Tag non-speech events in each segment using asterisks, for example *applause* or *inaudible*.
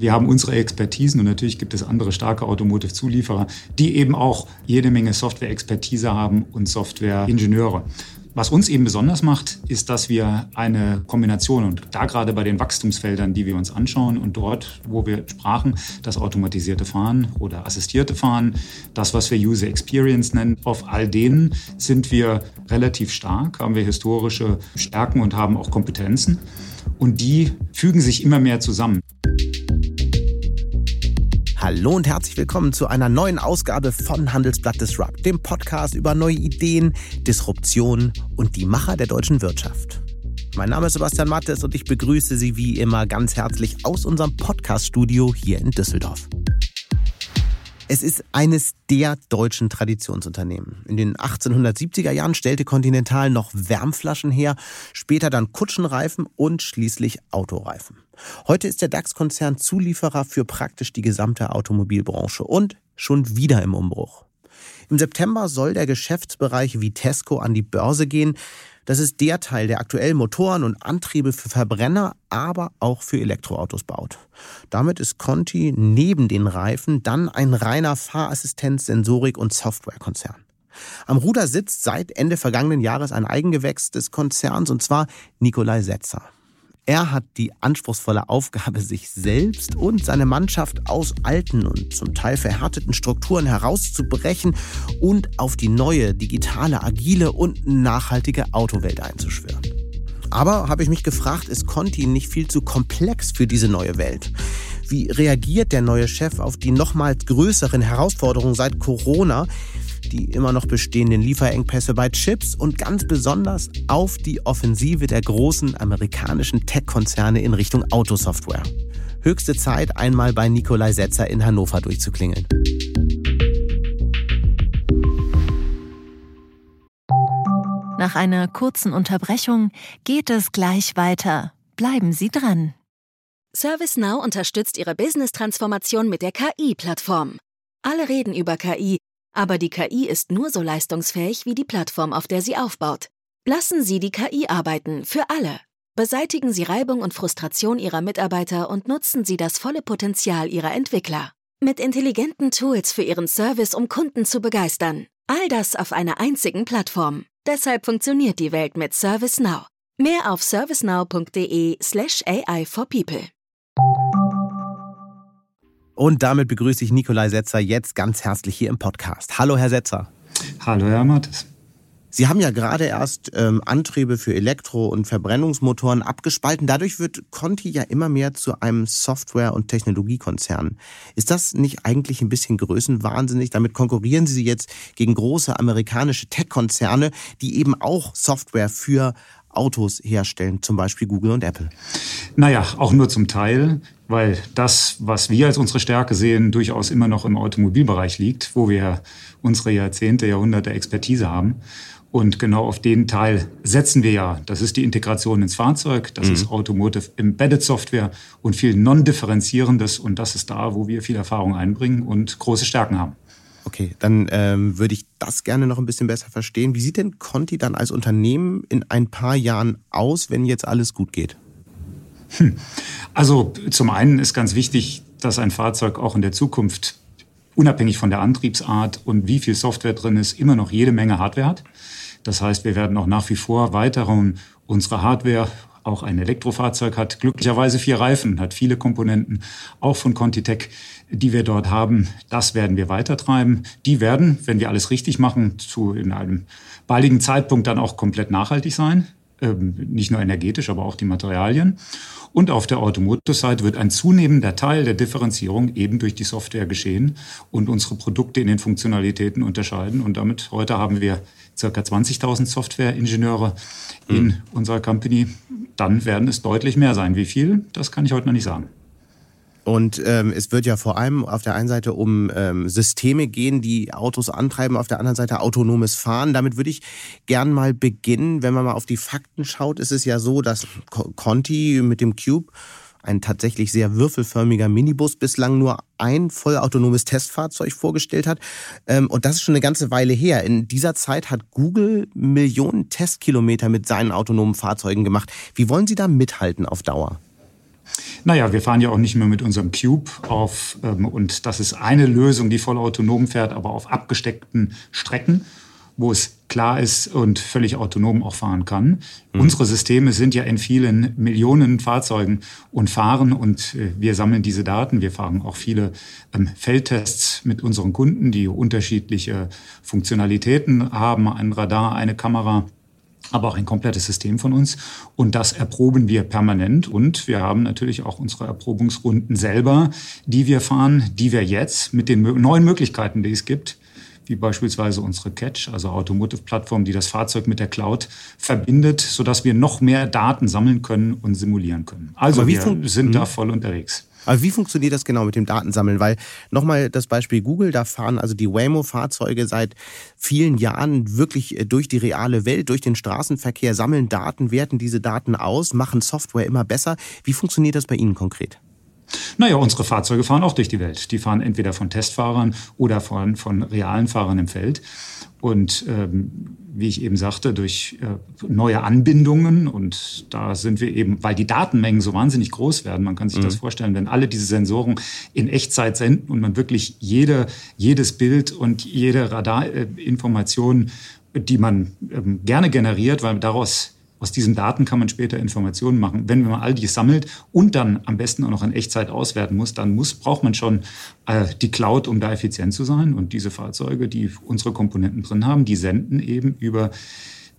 Wir haben unsere Expertisen und natürlich gibt es andere starke Automotive-Zulieferer, die eben auch jede Menge Software-Expertise haben und Software-Ingenieure. Was uns eben besonders macht, ist, dass wir eine Kombination und da gerade bei den Wachstumsfeldern, die wir uns anschauen und dort, wo wir sprachen, das automatisierte Fahren oder assistierte Fahren, das, was wir User Experience nennen, auf all denen sind wir relativ stark, haben wir historische Stärken und haben auch Kompetenzen und die fügen sich immer mehr zusammen. Hallo und herzlich willkommen zu einer neuen Ausgabe von Handelsblatt Disrupt, dem Podcast über neue Ideen, Disruption und die Macher der deutschen Wirtschaft. Mein Name ist Sebastian Mattes und ich begrüße Sie wie immer ganz herzlich aus unserem Podcaststudio hier in Düsseldorf. Es ist eines der deutschen Traditionsunternehmen. In den 1870er Jahren stellte Continental noch Wärmflaschen her, später dann Kutschenreifen und schließlich Autoreifen. Heute ist der DAX-Konzern Zulieferer für praktisch die gesamte Automobilbranche und schon wieder im Umbruch. Im September soll der Geschäftsbereich Vitesco an die Börse gehen. Das ist der Teil, der aktuell Motoren und Antriebe für Verbrenner, aber auch für Elektroautos baut. Damit ist Conti neben den Reifen dann ein reiner Fahrassistenz, Sensorik und Softwarekonzern. Am Ruder sitzt seit Ende vergangenen Jahres ein Eigengewächs des Konzerns, und zwar Nikolai Setzer. Er hat die anspruchsvolle Aufgabe, sich selbst und seine Mannschaft aus alten und zum Teil verhärteten Strukturen herauszubrechen und auf die neue, digitale, agile und nachhaltige Autowelt einzuschwören. Aber habe ich mich gefragt, ist Conti nicht viel zu komplex für diese neue Welt? Wie reagiert der neue Chef auf die nochmals größeren Herausforderungen seit Corona? Die immer noch bestehenden Lieferengpässe bei Chips und ganz besonders auf die Offensive der großen amerikanischen Tech-Konzerne in Richtung Autosoftware. Höchste Zeit, einmal bei Nikolai Setzer in Hannover durchzuklingeln. Nach einer kurzen Unterbrechung geht es gleich weiter. Bleiben Sie dran. ServiceNow unterstützt Ihre Business-Transformation mit der KI-Plattform. Alle reden über KI, aber die KI ist nur so leistungsfähig wie die Plattform, auf der sie aufbaut. Lassen Sie die KI arbeiten, für alle. Beseitigen Sie Reibung und Frustration Ihrer Mitarbeiter und nutzen Sie das volle Potenzial Ihrer Entwickler. Mit intelligenten Tools für Ihren Service, um Kunden zu begeistern. All das auf einer einzigen Plattform. Deshalb funktioniert die Welt mit ServiceNow. Mehr auf servicenow.de/slash AI for People. Und damit begrüße ich Nikolai Setzer jetzt ganz herzlich hier im Podcast. Hallo, Herr Setzer. Hallo, Herr Mattes. Sie haben ja gerade erst ähm, Antriebe für Elektro- und Verbrennungsmotoren abgespalten. Dadurch wird Conti ja immer mehr zu einem Software- und Technologiekonzern. Ist das nicht eigentlich ein bisschen größenwahnsinnig? Damit konkurrieren Sie jetzt gegen große amerikanische Tech-Konzerne, die eben auch Software für Autos herstellen, zum Beispiel Google und Apple? Naja, auch nur zum Teil, weil das, was wir als unsere Stärke sehen, durchaus immer noch im Automobilbereich liegt, wo wir unsere Jahrzehnte, Jahrhunderte Expertise haben. Und genau auf den Teil setzen wir ja. Das ist die Integration ins Fahrzeug, das mhm. ist Automotive Embedded Software und viel Non-Differenzierendes. Und das ist da, wo wir viel Erfahrung einbringen und große Stärken haben. Okay, dann ähm, würde ich das gerne noch ein bisschen besser verstehen. Wie sieht denn Conti dann als Unternehmen in ein paar Jahren aus, wenn jetzt alles gut geht? Hm. Also zum einen ist ganz wichtig, dass ein Fahrzeug auch in der Zukunft unabhängig von der Antriebsart und wie viel Software drin ist, immer noch jede Menge Hardware hat. Das heißt, wir werden auch nach wie vor weiter unsere Hardware auch ein Elektrofahrzeug hat glücklicherweise vier Reifen, hat viele Komponenten, auch von Contitech, die wir dort haben. Das werden wir weitertreiben. Die werden, wenn wir alles richtig machen, zu in einem baldigen Zeitpunkt dann auch komplett nachhaltig sein. Ähm, nicht nur energetisch, aber auch die Materialien. Und auf der Automotive-Seite wird ein zunehmender Teil der Differenzierung eben durch die Software geschehen und unsere Produkte in den Funktionalitäten unterscheiden. Und damit heute haben wir circa 20.000 Software-Ingenieure in mhm. unserer Company. Dann werden es deutlich mehr sein. Wie viel, das kann ich heute noch nicht sagen. Und ähm, es wird ja vor allem auf der einen Seite um ähm, Systeme gehen, die Autos antreiben, auf der anderen Seite autonomes Fahren. Damit würde ich gern mal beginnen. Wenn man mal auf die Fakten schaut, ist es ja so, dass Conti mit dem Cube ein tatsächlich sehr würfelförmiger Minibus bislang nur ein vollautonomes Testfahrzeug vorgestellt hat. Ähm, und das ist schon eine ganze Weile her. In dieser Zeit hat Google Millionen Testkilometer mit seinen autonomen Fahrzeugen gemacht. Wie wollen Sie da mithalten auf Dauer? Naja, wir fahren ja auch nicht mehr mit unserem Cube auf, ähm, und das ist eine Lösung, die voll autonom fährt, aber auf abgesteckten Strecken, wo es klar ist und völlig autonom auch fahren kann. Mhm. Unsere Systeme sind ja in vielen Millionen Fahrzeugen und fahren und äh, wir sammeln diese Daten. Wir fahren auch viele ähm, Feldtests mit unseren Kunden, die unterschiedliche Funktionalitäten haben, ein Radar, eine Kamera aber auch ein komplettes System von uns. Und das erproben wir permanent. Und wir haben natürlich auch unsere Erprobungsrunden selber, die wir fahren, die wir jetzt mit den neuen Möglichkeiten, die es gibt, wie beispielsweise unsere Catch, also Automotive-Plattform, die das Fahrzeug mit der Cloud verbindet, sodass wir noch mehr Daten sammeln können und simulieren können. Also wir sind da hm? voll unterwegs. Aber wie funktioniert das genau mit dem Datensammeln? Weil nochmal das Beispiel Google, da fahren also die Waymo-Fahrzeuge seit vielen Jahren wirklich äh, durch die reale Welt, durch den Straßenverkehr, sammeln Daten, werten diese Daten aus, machen Software immer besser. Wie funktioniert das bei Ihnen konkret? Naja, unsere Fahrzeuge fahren auch durch die Welt. Die fahren entweder von Testfahrern oder von, von realen Fahrern im Feld. Und ähm, wie ich eben sagte, durch äh, neue Anbindungen. Und da sind wir eben, weil die Datenmengen so wahnsinnig groß werden. Man kann sich mhm. das vorstellen, wenn alle diese Sensoren in Echtzeit senden und man wirklich jede, jedes Bild und jede Radarinformation, die man ähm, gerne generiert, weil daraus aus diesen Daten kann man später Informationen machen. Wenn man all dies sammelt und dann am besten auch noch in Echtzeit auswerten muss, dann muss, braucht man schon äh, die Cloud, um da effizient zu sein. Und diese Fahrzeuge, die unsere Komponenten drin haben, die senden eben über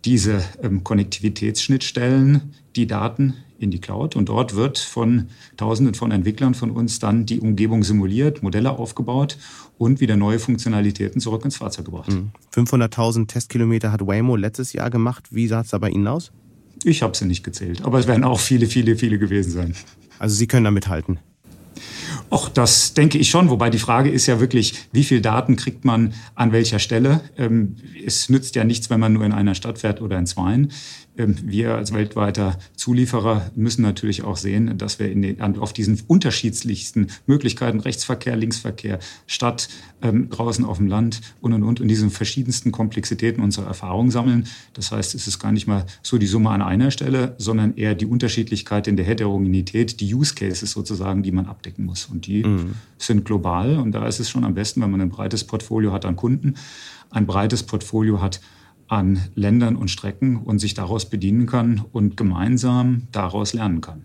diese ähm, Konnektivitätsschnittstellen die Daten in die Cloud. Und dort wird von Tausenden von Entwicklern von uns dann die Umgebung simuliert, Modelle aufgebaut und wieder neue Funktionalitäten zurück ins Fahrzeug gebracht. 500.000 mhm. Testkilometer hat Waymo letztes Jahr gemacht. Wie sah es da bei Ihnen aus? Ich habe sie nicht gezählt, aber es werden auch viele, viele, viele gewesen sein. Also Sie können da mithalten. Och, das denke ich schon. Wobei die Frage ist ja wirklich, wie viel Daten kriegt man an welcher Stelle? Ähm, es nützt ja nichts, wenn man nur in einer Stadt fährt oder in zweien. Ähm, wir als weltweiter Zulieferer müssen natürlich auch sehen, dass wir den, auf diesen unterschiedlichsten Möglichkeiten, Rechtsverkehr, Linksverkehr, Stadt, ähm, draußen auf dem Land und, und, und, in diesen verschiedensten Komplexitäten unsere Erfahrungen sammeln. Das heißt, es ist gar nicht mal so die Summe an einer Stelle, sondern eher die Unterschiedlichkeit in der Heterogenität, die Use Cases sozusagen, die man abdecken muss. Und die mhm. sind global. Und da ist es schon am besten, wenn man ein breites Portfolio hat an Kunden, ein breites Portfolio hat an Ländern und Strecken und sich daraus bedienen kann und gemeinsam daraus lernen kann.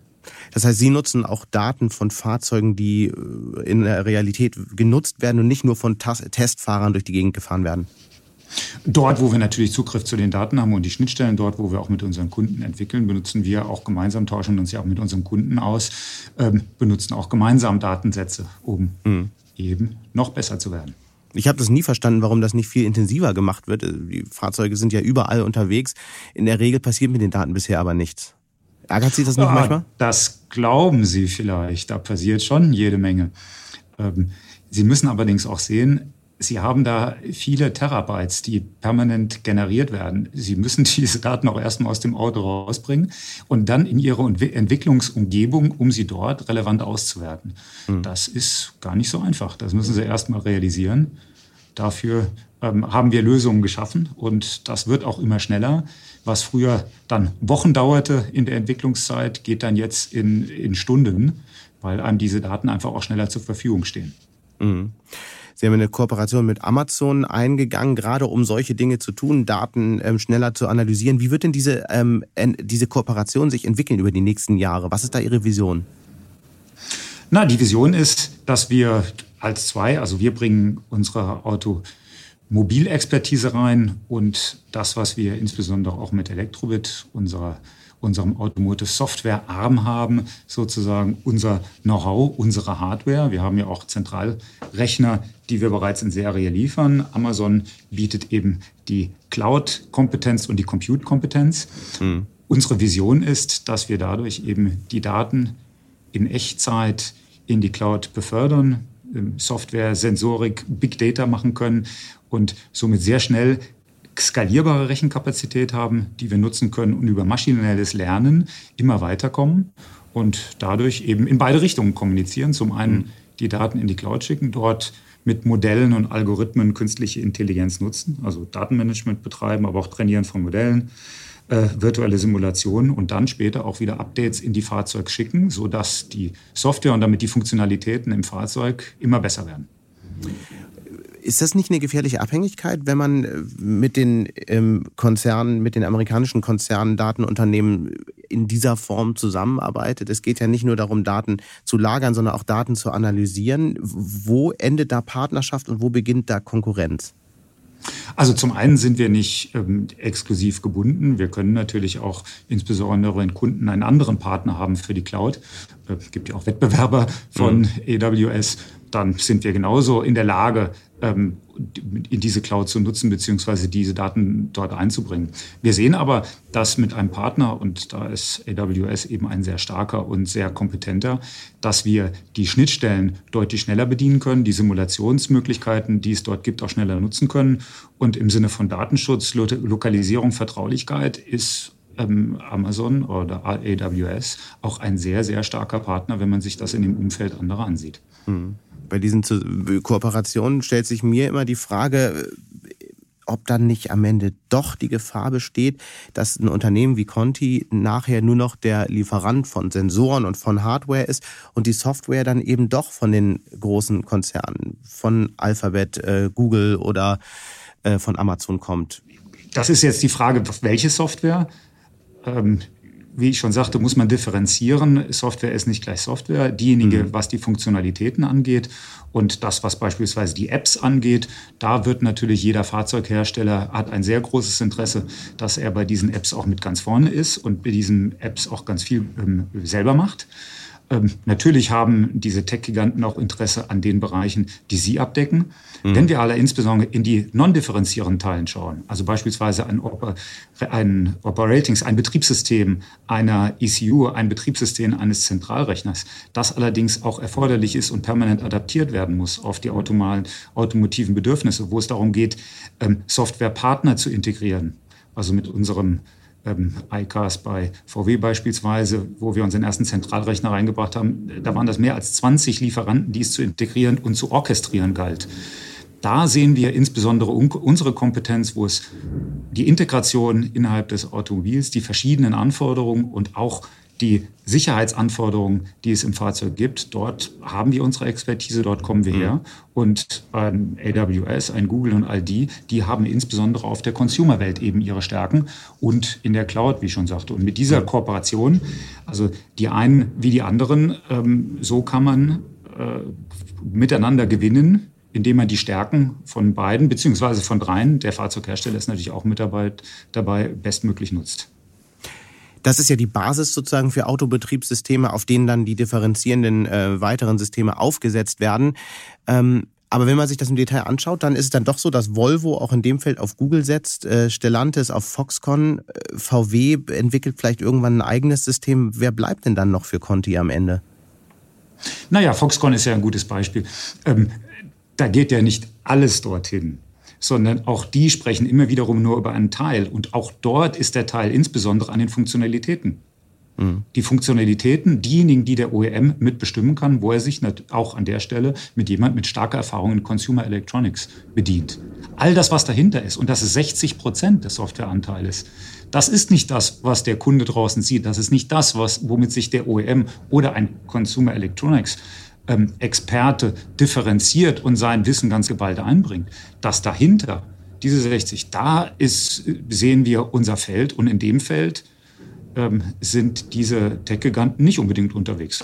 Das heißt, Sie nutzen auch Daten von Fahrzeugen, die äh, in der Realität genutzt werden und nicht nur von Testfahrern durch die Gegend gefahren werden? Dort, wo wir natürlich Zugriff zu den Daten haben und die Schnittstellen, dort, wo wir auch mit unseren Kunden entwickeln, benutzen wir auch gemeinsam, tauschen uns ja auch mit unseren Kunden aus, ähm, benutzen auch gemeinsam Datensätze, um mhm. eben noch besser zu werden. Ich habe das nie verstanden, warum das nicht viel intensiver gemacht wird. Die Fahrzeuge sind ja überall unterwegs. In der Regel passiert mit den Daten bisher aber nichts. Ärgert Sie das nicht ja, manchmal? Das glauben Sie vielleicht. Da passiert schon jede Menge. Ähm, Sie müssen allerdings auch sehen, Sie haben da viele Terabytes, die permanent generiert werden. Sie müssen *laughs* diese Daten auch erstmal aus dem Auto rausbringen und dann in Ihre Entwicklungsumgebung, um sie dort relevant auszuwerten. Mhm. Das ist gar nicht so einfach. Das müssen Sie erstmal realisieren. Dafür ähm, haben wir Lösungen geschaffen und das wird auch immer schneller. Was früher dann Wochen dauerte in der Entwicklungszeit, geht dann jetzt in, in Stunden, weil einem diese Daten einfach auch schneller zur Verfügung stehen. Mhm. Sie haben eine Kooperation mit Amazon eingegangen, gerade um solche Dinge zu tun, Daten ähm, schneller zu analysieren. Wie wird denn diese, ähm, diese Kooperation sich entwickeln über die nächsten Jahre? Was ist da Ihre Vision? Na, die Vision ist, dass wir als zwei, also wir bringen unsere Automobilexpertise rein und das, was wir insbesondere auch mit Elektrobit, unserer unserem Automotive Software Arm haben, sozusagen unser Know-how, unsere Hardware. Wir haben ja auch Zentralrechner, die wir bereits in Serie liefern. Amazon bietet eben die Cloud-Kompetenz und die Compute-Kompetenz. Mhm. Unsere Vision ist, dass wir dadurch eben die Daten in Echtzeit in die Cloud befördern, Software, Sensorik, Big Data machen können und somit sehr schnell skalierbare Rechenkapazität haben, die wir nutzen können und über maschinelles Lernen immer weiterkommen und dadurch eben in beide Richtungen kommunizieren. Zum einen mhm. die Daten in die Cloud schicken, dort mit Modellen und Algorithmen künstliche Intelligenz nutzen, also Datenmanagement betreiben, aber auch trainieren von Modellen, äh, virtuelle Simulationen und dann später auch wieder Updates in die Fahrzeuge schicken, sodass die Software und damit die Funktionalitäten im Fahrzeug immer besser werden. Ist das nicht eine gefährliche Abhängigkeit, wenn man äh, mit den ähm, Konzernen, mit den amerikanischen Konzernen, Datenunternehmen in dieser Form zusammenarbeitet? Es geht ja nicht nur darum, Daten zu lagern, sondern auch Daten zu analysieren. Wo endet da Partnerschaft und wo beginnt da Konkurrenz? Also zum einen sind wir nicht ähm, exklusiv gebunden. Wir können natürlich auch, insbesondere wenn Kunden einen anderen Partner haben für die Cloud, äh, gibt ja auch Wettbewerber von mhm. AWS, dann sind wir genauso in der Lage, ähm, in diese Cloud zu nutzen, beziehungsweise diese Daten dort einzubringen. Wir sehen aber, dass mit einem Partner, und da ist AWS eben ein sehr starker und sehr kompetenter, dass wir die Schnittstellen deutlich schneller bedienen können, die Simulationsmöglichkeiten, die es dort gibt, auch schneller nutzen können. Und im Sinne von Datenschutz, Lokalisierung, Vertraulichkeit ist ähm, Amazon oder AWS auch ein sehr, sehr starker Partner, wenn man sich das in dem Umfeld anderer ansieht. Mhm bei diesen Kooperationen stellt sich mir immer die Frage, ob dann nicht am Ende doch die Gefahr besteht, dass ein Unternehmen wie Conti nachher nur noch der Lieferant von Sensoren und von Hardware ist und die Software dann eben doch von den großen Konzernen, von Alphabet, äh, Google oder äh, von Amazon kommt. Das ist jetzt die Frage, welche Software? Ähm, wie ich schon sagte, muss man differenzieren. Software ist nicht gleich Software. Diejenige, mhm. was die Funktionalitäten angeht und das, was beispielsweise die Apps angeht, da wird natürlich jeder Fahrzeughersteller hat ein sehr großes Interesse, dass er bei diesen Apps auch mit ganz vorne ist und bei diesen Apps auch ganz viel ähm, selber macht. Ähm, natürlich haben diese Tech-Giganten auch Interesse an den Bereichen, die sie abdecken. Mhm. Wenn wir alle insbesondere in die non-differenzierenden Teilen schauen, also beispielsweise ein, Oper ein Operatings, ein Betriebssystem einer ECU, ein Betriebssystem eines Zentralrechners, das allerdings auch erforderlich ist und permanent adaptiert werden muss auf die automotiven Bedürfnisse, wo es darum geht, ähm, Softwarepartner zu integrieren. Also mit unserem ähm, iCars bei VW beispielsweise, wo wir unseren ersten Zentralrechner reingebracht haben, da waren das mehr als 20 Lieferanten, die es zu integrieren und zu orchestrieren galt. Da sehen wir insbesondere unsere Kompetenz, wo es die Integration innerhalb des Automobils, die verschiedenen Anforderungen und auch die Sicherheitsanforderungen, die es im Fahrzeug gibt, dort haben wir unsere Expertise, dort kommen wir mhm. her. Und ein AWS, ein Google und all die, die haben insbesondere auf der Consumer-Welt eben ihre Stärken und in der Cloud, wie ich schon sagte. Und mit dieser Kooperation, also die einen wie die anderen, ähm, so kann man äh, miteinander gewinnen, indem man die Stärken von beiden beziehungsweise von dreien, der Fahrzeughersteller ist natürlich auch mit dabei, dabei bestmöglich nutzt. Das ist ja die Basis sozusagen für Autobetriebssysteme, auf denen dann die differenzierenden äh, weiteren Systeme aufgesetzt werden. Ähm, aber wenn man sich das im Detail anschaut, dann ist es dann doch so, dass Volvo auch in dem Feld auf Google setzt, äh, Stellantis auf Foxconn, äh, VW entwickelt vielleicht irgendwann ein eigenes System. Wer bleibt denn dann noch für Conti am Ende? Naja, Foxconn ist ja ein gutes Beispiel. Ähm, da geht ja nicht alles dorthin sondern auch die sprechen immer wiederum nur über einen Teil. Und auch dort ist der Teil insbesondere an den Funktionalitäten. Mhm. Die Funktionalitäten, diejenigen, die der OEM mitbestimmen kann, wo er sich auch an der Stelle mit jemand mit starker Erfahrung in Consumer Electronics bedient. All das, was dahinter ist, und das ist 60 Prozent des Softwareanteiles, das ist nicht das, was der Kunde draußen sieht. Das ist nicht das, was, womit sich der OEM oder ein Consumer Electronics ähm, Experte differenziert und sein Wissen ganz geballt einbringt, dass dahinter diese 60, da ist, sehen wir unser Feld und in dem Feld ähm, sind diese Tech-Giganten nicht unbedingt unterwegs.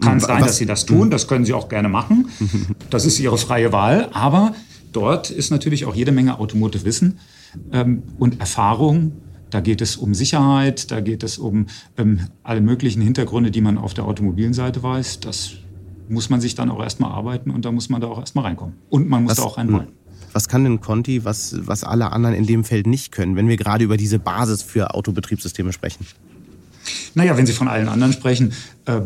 Kann sein, dass sie das tun, das können sie auch gerne machen. *laughs* Das ist ihre freie Wahl, aber dort ist natürlich auch jede Menge Automotive Wissen ähm, und Erfahrung. Da geht es um Sicherheit, da geht es um ähm, alle möglichen Hintergründe, die man auf der automobilen Seite weiß. Das muss man sich dann auch erstmal arbeiten und da muss man da auch erstmal reinkommen. Und man muss was, da auch rein wollen. Was kann denn Conti, was, was alle anderen in dem Feld nicht können, wenn wir gerade über diese Basis für Autobetriebssysteme sprechen? Naja, wenn Sie von allen anderen sprechen, ähm,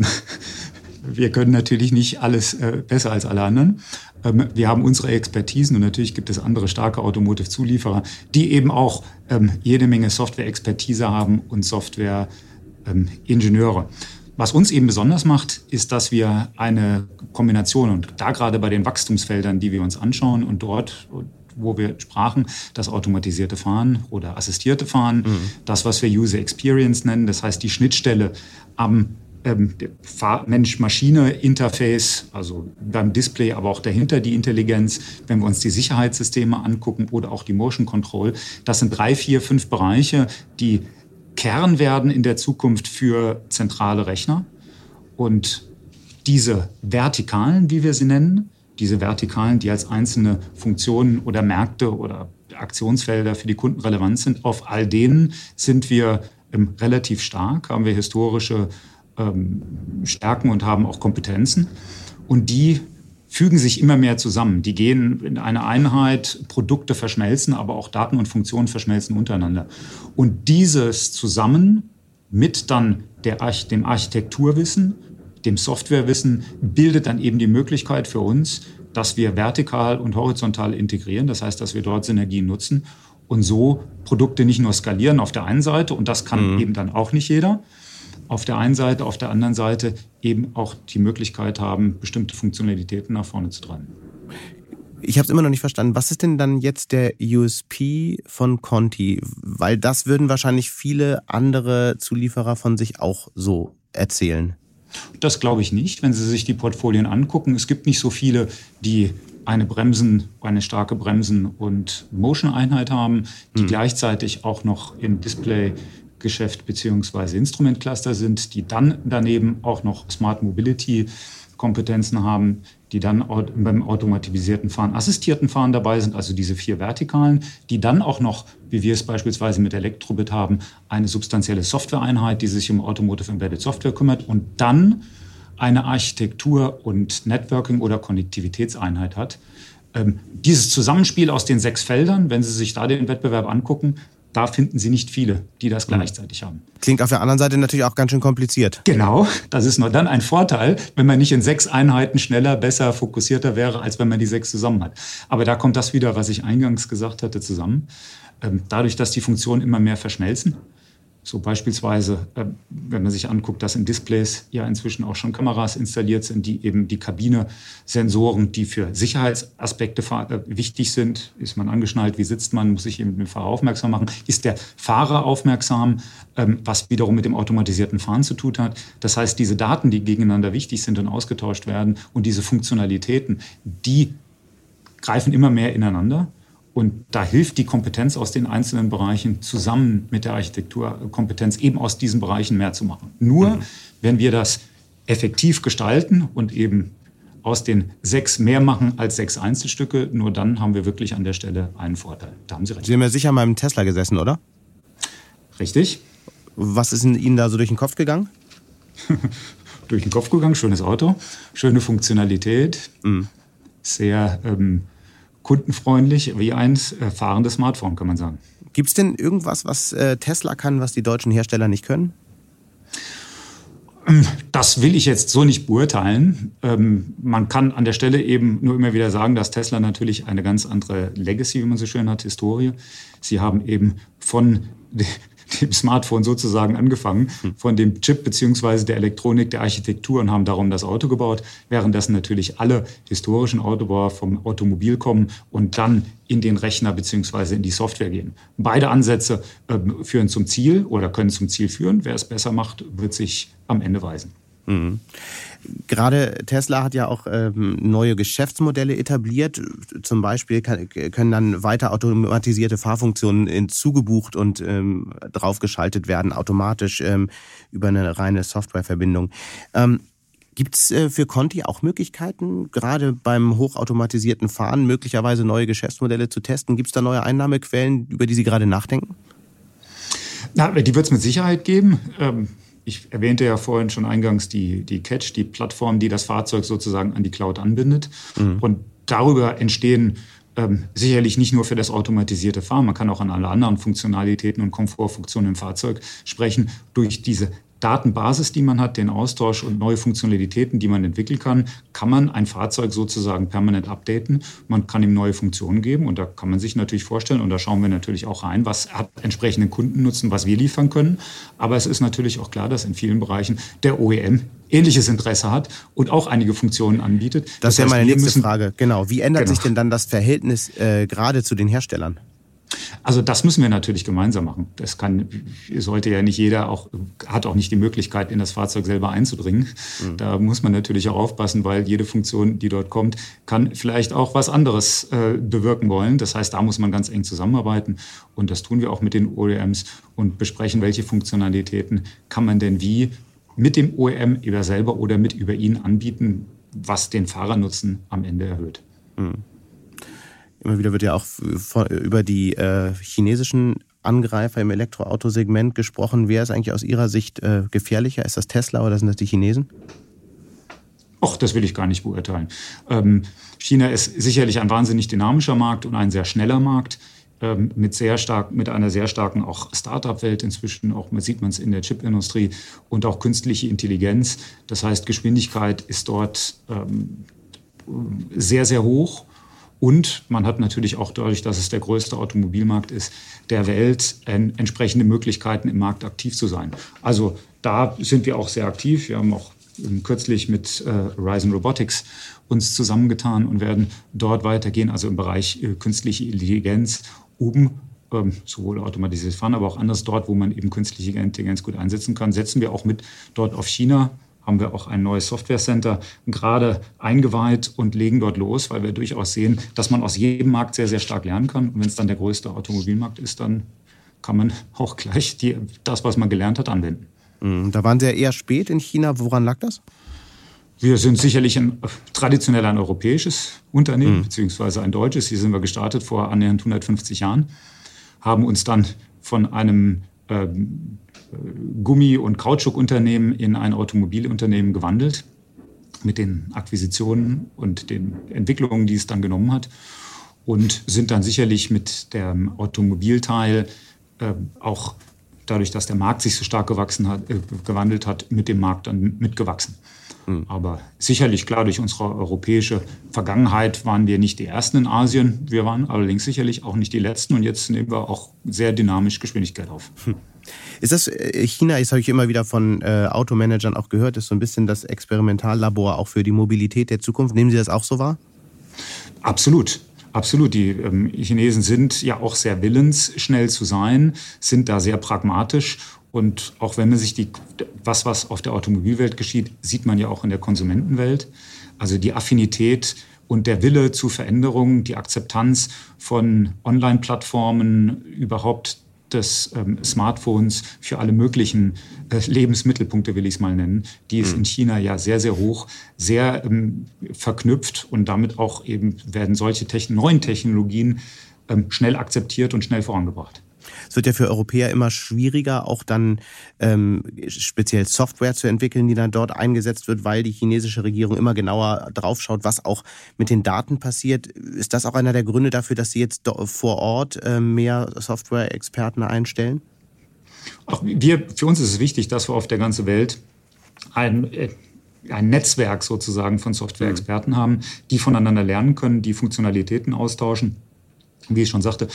*laughs* wir können natürlich nicht alles äh, besser als alle anderen. Ähm, wir haben unsere Expertisen und natürlich gibt es andere starke Automotive-Zulieferer, die eben auch ähm, jede Menge Software-Expertise haben und Software-Ingenieure. Was uns eben besonders macht, ist, dass wir eine Kombination und da gerade bei den Wachstumsfeldern, die wir uns anschauen und dort wo wir sprachen, das automatisierte Fahren oder assistierte Fahren, mhm. das, was wir User Experience nennen, das heißt die Schnittstelle am ähm, Mensch-Maschine-Interface, also beim Display, aber auch dahinter die Intelligenz, wenn wir uns die Sicherheitssysteme angucken oder auch die Motion Control. Das sind drei, vier, fünf Bereiche, die Kern werden in der Zukunft für zentrale Rechner. Und diese Vertikalen, wie wir sie nennen, diese Vertikalen, die als einzelne Funktionen oder Märkte oder Aktionsfelder für die Kunden relevant sind, auf all denen sind wir ähm, relativ stark, haben wir historische ähm, Stärken und haben auch Kompetenzen. Und die fügen sich immer mehr zusammen. Die gehen in eine Einheit, Produkte verschmelzen, aber auch Daten und Funktionen verschmelzen untereinander. Und dieses zusammen mit dann der, dem Architekturwissen, dem Softwarewissen, bildet dann eben die Möglichkeit für uns, dass wir vertikal und horizontal integrieren. Das heißt, dass wir dort Synergien nutzen und so Produkte nicht nur skalieren auf der einen Seite, und das kann mhm. eben dann auch nicht jeder, auf der einen Seite, auf der anderen Seite eben auch die Möglichkeit haben, bestimmte Funktionalitäten nach vorne zu treiben. Ich habe es immer noch nicht verstanden. Was ist denn dann jetzt der USP von Conti? Weil das würden wahrscheinlich viele andere Zulieferer von sich auch so erzählen. Das glaube ich nicht, wenn Sie sich die Portfolien angucken. Es gibt nicht so viele, die eine Bremsen, eine starke Bremsen- und Motion-Einheit haben, die hm. gleichzeitig auch noch im Display Geschäft beziehungsweise Instrumentcluster sind, die dann daneben auch noch Smart Mobility Kompetenzen haben, die dann beim automatisierten Fahren, assistierten Fahren dabei sind, also diese vier Vertikalen, die dann auch noch, wie wir es beispielsweise mit Elektrobit haben, eine substanzielle Softwareeinheit, die sich um Automotive Embedded Software kümmert und dann eine Architektur- und Networking- oder Konnektivitätseinheit hat. Ähm, dieses Zusammenspiel aus den sechs Feldern, wenn Sie sich da den Wettbewerb angucken, da finden Sie nicht viele, die das mhm. gleichzeitig haben. Klingt auf der anderen Seite natürlich auch ganz schön kompliziert. Genau, das ist nur dann ein Vorteil, wenn man nicht in sechs Einheiten schneller, besser, fokussierter wäre, als wenn man die sechs zusammen hat. Aber da kommt das wieder, was ich eingangs gesagt hatte, zusammen. Ähm, dadurch, dass die Funktionen immer mehr verschmelzen, so beispielsweise, äh, wenn man sich anguckt, dass in Displays ja inzwischen auch schon Kameras installiert sind, die eben die Kabine-Sensoren, die für Sicherheitsaspekte äh, wichtig sind, ist man angeschnallt, wie sitzt man, muss sich eben den Fahrer aufmerksam machen, ist der Fahrer aufmerksam, ähm, was wiederum mit dem automatisierten Fahren zu tun hat. Das heißt, diese Daten, die gegeneinander wichtig sind und ausgetauscht werden und diese Funktionalitäten, die greifen immer mehr ineinander. Und da hilft die Kompetenz aus den einzelnen Bereichen zusammen mit der Architekturkompetenz eben aus diesen Bereichen mehr zu machen. Nur mhm. wenn wir das effektiv gestalten und eben aus den sechs mehr machen als sechs Einzelstücke, nur dann haben wir wirklich an der Stelle einen Vorteil. Da haben Sie recht. Sie haben ja sicher mal im Tesla gesessen, oder? Richtig. Was ist Ihnen da so durch den Kopf gegangen? *laughs* durch den Kopf gegangen, schönes Auto, schöne Funktionalität, mhm. sehr ähm, kundenfreundlich wie ein äh, fahrendes Smartphone, kann man sagen. Gibt es denn irgendwas, was äh, Tesla kann, was die deutschen Hersteller nicht können? Das will ich jetzt so nicht beurteilen. Ähm, man kann an der Stelle eben nur immer wieder sagen, dass Tesla natürlich eine ganz andere Legacy, wie man so schön hat, Historie. Sie haben eben von dem Smartphone sozusagen angefangen, hm. von dem Chip beziehungsweise der Elektronik, der Architektur und haben darum das Auto gebaut, währenddessen natürlich alle historischen Autobauer vom Automobil kommen und dann in den Rechner beziehungsweise in die Software gehen. Beide Ansätze äh, führen zum Ziel oder können zum Ziel führen. Wer es besser macht, wird sich am Ende weisen. Mhm. Gerade Tesla hat ja auch ähm, neue Geschäftsmodelle etabliert. Zum Beispiel kann, können dann weiter automatisierte Fahrfunktionen hinzugebucht und ähm, draufgeschaltet werden, automatisch ähm, über eine reine Softwareverbindung. Ähm, Gibt es äh, für Conti auch Möglichkeiten, gerade beim hochautomatisierten Fahren möglicherweise neue Geschäftsmodelle zu testen? Gibt es da neue Einnahmequellen, über die Sie gerade nachdenken? Na, die wird es mit Sicherheit geben. Ich erwähnte ja vorhin schon eingangs die, die Catch, die Plattform, die das Fahrzeug sozusagen an die Cloud anbindet. Mhm. Und darüber entstehen ähm, sicherlich nicht nur für das automatisierte Fahren, man kann auch an alle anderen Funktionalitäten und Komfortfunktionen im Fahrzeug sprechen. Durch diese Datenbasis, die man hat, den Austausch und neue Funktionalitäten, die man entwickeln kann, kann man ein Fahrzeug sozusagen permanent updaten. Man kann ihm neue Funktionen geben und da kann man sich natürlich vorstellen und da schauen wir natürlich auch rein, was hat entsprechenden Kundennutzen, was wir liefern können. Aber es ist natürlich auch klar, dass in vielen Bereichen der OEM ähnliches Interesse hat und auch einige Funktionen anbietet. Das, das ist ja meine nächste Frage. Genau. Wie ändert genau. sich denn dann das Verhältnis äh, gerade zu den Herstellern? Also das müssen wir natürlich gemeinsam machen. Das kann, sollte ja nicht jeder auch, hat auch nicht die Möglichkeit, in das Fahrzeug selber einzudringen. Mhm. Da muss man natürlich auch aufpassen, weil jede Funktion, die dort kommt, kann vielleicht auch was anderes äh, bewirken wollen. Das heißt, da muss man ganz eng zusammenarbeiten. Und das tun wir auch mit den OEMs und besprechen, welche Funktionalitäten kann man denn wie mit dem OEM über selber oder mit über ihn anbieten, was den Fahrernutzen am Ende erhöht. Mhm. Immer wieder wird ja auch über die äh, chinesischen Angreifer im Elektroautosegment gesprochen. Wer ist eigentlich aus Ihrer Sicht äh, gefährlicher? Ist das Tesla oder sind das die Chinesen? Ach, das will ich gar nicht beurteilen. Ähm, China ist sicherlich ein wahnsinnig dynamischer Markt und ein sehr schneller Markt ähm, mit sehr stark, mit einer sehr starken auch Start-up-Welt inzwischen. Auch sieht man es in der Chipindustrie und auch künstliche Intelligenz. Das heißt, Geschwindigkeit ist dort ähm, sehr, sehr hoch. Und man hat natürlich auch dadurch, dass es der größte Automobilmarkt ist der Welt, entsprechende Möglichkeiten im Markt aktiv zu sein. Also da sind wir auch sehr aktiv. Wir haben auch kürzlich mit äh, Horizon Robotics uns zusammengetan und werden dort weitergehen, also im Bereich äh, künstliche Intelligenz, um ähm, sowohl automatisiertes Fahren, aber auch anders dort, wo man eben künstliche Intelligenz gut einsetzen kann, setzen wir auch mit dort auf China haben wir auch ein neues Software Center gerade eingeweiht und legen dort los, weil wir durchaus sehen, dass man aus jedem Markt sehr, sehr stark lernen kann. Und wenn es dann der größte Automobilmarkt ist, dann kann man auch gleich die, das, was man gelernt hat, anwenden. Mhm. Da waren Sie ja eher spät in China. Woran lag das? Wir sind sicherlich ein, traditionell ein europäisches Unternehmen, mhm. beziehungsweise ein deutsches. Hier sind wir gestartet vor annähernd 150 Jahren, haben uns dann von einem ähm, Gummi- und Kautschukunternehmen in ein Automobilunternehmen gewandelt mit den Akquisitionen und den Entwicklungen, die es dann genommen hat und sind dann sicherlich mit dem Automobilteil äh, auch dadurch, dass der Markt sich so stark gewachsen hat, äh, gewandelt hat, mit dem Markt dann mitgewachsen. Mhm. Aber sicherlich, klar, durch unsere europäische Vergangenheit waren wir nicht die Ersten in Asien. Wir waren allerdings sicherlich auch nicht die Letzten. Und jetzt nehmen wir auch sehr dynamisch Geschwindigkeit auf. Hm. Ist das äh, China, das habe ich immer wieder von äh, Automanagern auch gehört, ist so ein bisschen das Experimentallabor auch für die Mobilität der Zukunft. Nehmen Sie das auch so wahr? Absolut. Absolut. Die ähm, Chinesen sind ja auch sehr willens, schnell zu sein, sind da sehr pragmatisch und auch wenn man sich die, was, was auf der Automobilwelt geschieht, sieht man ja auch in der Konsumentenwelt. Also die Affinität und der Wille zu Veränderungen, die Akzeptanz von Online-Plattformen, überhaupt des ähm, Smartphones für alle möglichen äh, Lebensmittelpunkte, will ich es mal nennen, die ist mhm. in China ja sehr, sehr hoch, sehr ähm, verknüpft und damit auch eben werden solche Techn neuen Technologien ähm, schnell akzeptiert und schnell vorangebracht. Es wird ja für Europäer immer schwieriger, auch dann ähm, speziell Software zu entwickeln, die dann dort eingesetzt wird, weil die chinesische Regierung immer genauer draufschaut, was auch mit den Daten passiert. Ist das auch einer der Gründe dafür, dass Sie jetzt vor Ort äh, mehr Software-Experten einstellen? Auch wir, für uns ist es wichtig, dass wir auf der ganzen Welt ein äh, ein Netzwerk sozusagen von Software-Experten mhm. haben, die voneinander lernen können, die Funktionalitäten austauschen. Wie ich schon sagte,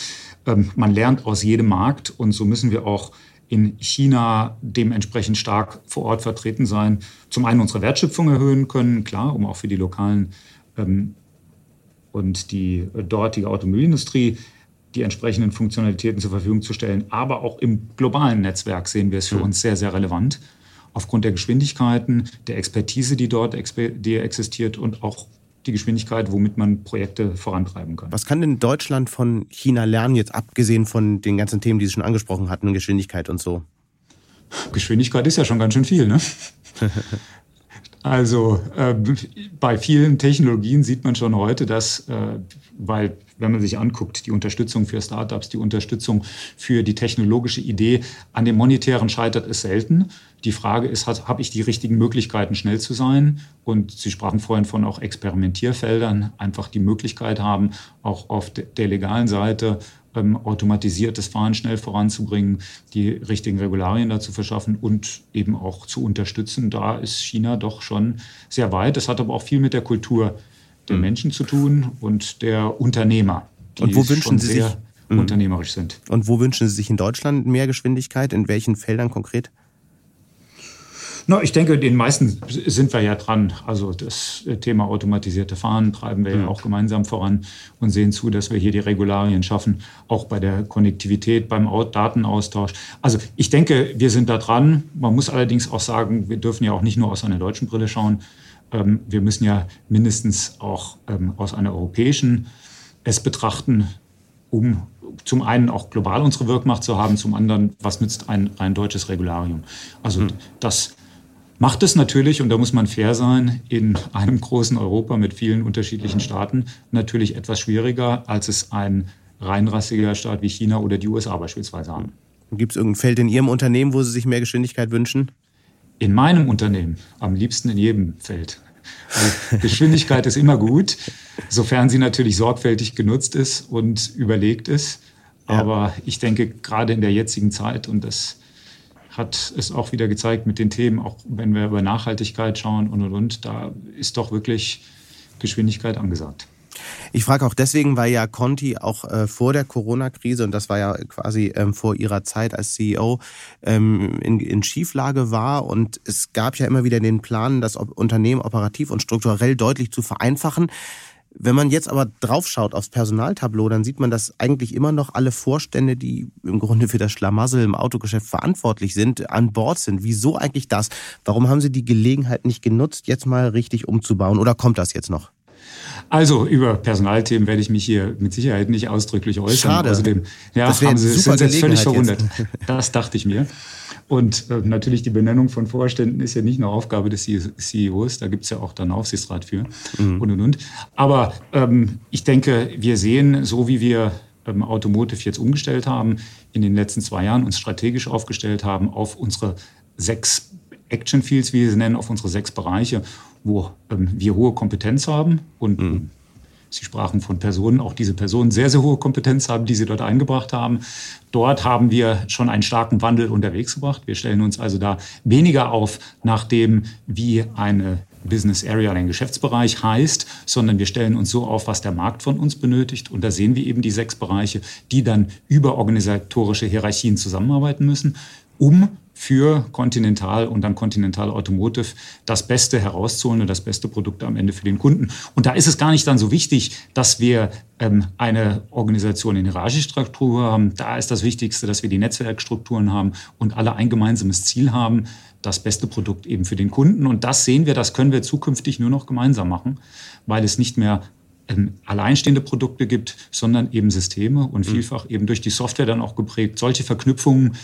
ähm, man lernt aus jedem Markt und so müssen wir auch in China dementsprechend stark vor Ort vertreten sein. Zum einen unsere Wertschöpfung erhöhen können, klar, um auch für die lokalen ähm, und die dortige Automobilindustrie die entsprechenden Funktionalitäten zur Verfügung zu stellen. Aber auch im globalen Netzwerk sehen wir es für mhm. uns sehr, sehr relevant. Aufgrund der Geschwindigkeiten, der Expertise, die dort die existiert und auch die Geschwindigkeit, womit man Projekte vorantreiben kann. Was kann denn Deutschland von China lernen, jetzt abgesehen von den ganzen Themen, die Sie schon angesprochen hatten, Geschwindigkeit und so? Geschwindigkeit ist ja schon ganz schön viel, ne? *laughs* Also äh, bei vielen Technologien sieht man schon heute, dass, äh, weil wenn man sich anguckt, die Unterstützung für Startups, die Unterstützung für die technologische Idee, an dem Monetären scheitert es selten. Die Frage ist, habe ich die richtigen Möglichkeiten, schnell zu sein? Und Sie sprachen vorhin von auch Experimentierfeldern, einfach die Möglichkeit haben, auch auf der legalen Seite ähm, automatisiertes Fahren schnell voranzubringen, die richtigen Regularien dazu verschaffen und eben auch zu unterstützen. Da ist China doch schon sehr weit. Das hat aber auch viel mit der Kultur der mhm. Menschen zu tun und der Unternehmer, die und wo wünschen Sie sehr sich, mhm. unternehmerisch sind. Und wo wünschen Sie sich in Deutschland mehr Geschwindigkeit? In welchen Feldern konkret? No, ich denke, den meisten sind wir ja dran. Also das Thema automatisierte Fahren treiben wir ja mhm. auch gemeinsam voran und sehen zu, dass wir hier die Regularien schaffen, auch bei der Konnektivität, beim Datenaustausch. Also ich denke, wir sind da dran. Man muss allerdings auch sagen, wir dürfen ja auch nicht nur aus einer deutschen Brille schauen. Ähm, wir müssen ja mindestens auch ähm, aus einer europäischen es betrachten, um zum einen auch global unsere Wirkmacht zu haben, zum anderen, was nützt ein, ein deutsches Regularium? Also mhm. das macht es natürlich, und da muss man fair sein, in einem großen Europa mit vielen unterschiedlichen Staaten natürlich etwas schwieriger, als es ein reinrassiger Staat wie China oder die USA beispielsweise haben. Gibt es irgendein Feld in Ihrem Unternehmen, wo Sie sich mehr Geschwindigkeit wünschen? In meinem Unternehmen, am liebsten in jedem Feld. Weil Geschwindigkeit ist immer gut, sofern sie natürlich sorgfältig genutzt ist und überlegt ist. Aber ja. ich denke, gerade in der jetzigen Zeit, und das hat es auch wieder gezeigt mit den Themen, auch wenn wir über Nachhaltigkeit schauen und und und, da ist doch wirklich Geschwindigkeit angesagt. Ich frage auch deswegen, weil ja Conti auch äh, vor der Corona-Krise, und das war ja quasi ähm, vor ihrer Zeit als CEO, ähm, in, in Schieflage war. Und es gab ja immer wieder den Plan, das Unternehmen operativ und strukturell deutlich zu vereinfachen. Wenn man jetzt aber draufschaut aufs Personaltableau, dann sieht man, dass eigentlich immer noch alle Vorstände, die im Grunde für das Schlamassel im Autogeschäft verantwortlich sind, an Bord sind. Wieso eigentlich das? Warum haben Sie die Gelegenheit nicht genutzt, jetzt mal richtig umzubauen? Oder kommt das jetzt noch? Also über Personalthemen werde ich mich hier mit Sicherheit nicht ausdrücklich äußern. Schade. Außerdem ja, das haben Sie, sind jetzt völlig verwundert. Das dachte ich mir. Und äh, natürlich die Benennung von Vorständen ist ja nicht nur Aufgabe des CEOs, da gibt es ja auch dann Aufsichtsrat für mhm. und und und. Aber ähm, ich denke, wir sehen, so wie wir ähm, Automotive jetzt umgestellt haben, in den letzten zwei Jahren uns strategisch aufgestellt haben auf unsere sechs Action Fields, wie wir sie nennen, auf unsere sechs Bereiche, wo ähm, wir hohe Kompetenz haben und mhm. Sie sprachen von Personen, auch diese Personen sehr, sehr hohe Kompetenz haben, die Sie dort eingebracht haben. Dort haben wir schon einen starken Wandel unterwegs gebracht. Wir stellen uns also da weniger auf nach dem, wie eine Business Area, ein Geschäftsbereich heißt, sondern wir stellen uns so auf, was der Markt von uns benötigt. Und da sehen wir eben die sechs Bereiche, die dann über organisatorische Hierarchien zusammenarbeiten müssen, um für Continental und dann Continental Automotive das Beste herauszuholen und das beste Produkt am Ende für den Kunden. Und da ist es gar nicht dann so wichtig, dass wir ähm, eine Organisation in hierarchischer Struktur haben. Da ist das Wichtigste, dass wir die Netzwerkstrukturen haben und alle ein gemeinsames Ziel haben, das beste Produkt eben für den Kunden. Und das sehen wir, das können wir zukünftig nur noch gemeinsam machen, weil es nicht mehr ähm, alleinstehende Produkte gibt, sondern eben Systeme und mhm. vielfach eben durch die Software dann auch geprägt. Solche Verknüpfungen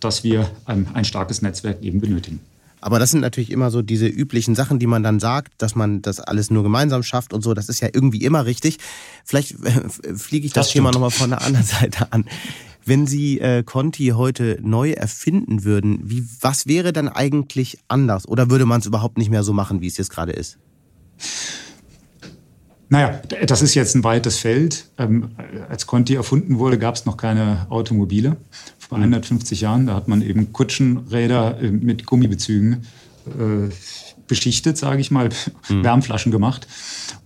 dass wir ein, ein starkes Netzwerk eben benötigen. Aber das sind natürlich immer so diese üblichen Sachen, die man dann sagt, dass man das alles nur gemeinsam schafft und so. Das ist ja irgendwie immer richtig. Vielleicht äh, fliege ich das, das Thema nochmal von der anderen *laughs* Seite an. Wenn Sie äh, Conti heute neu erfinden würden, wie, was wäre dann eigentlich anders? Oder würde man es überhaupt nicht mehr so machen, wie es jetzt gerade ist? Naja, das ist jetzt ein weites Feld. Ähm, als Conti erfunden wurde, gab es noch keine Automobile vor 150 Jahren. Da hat man eben Kutschenräder äh, mit Gummibezügen äh, beschichtet, sage ich mal, mhm. *laughs* Wärmflaschen gemacht.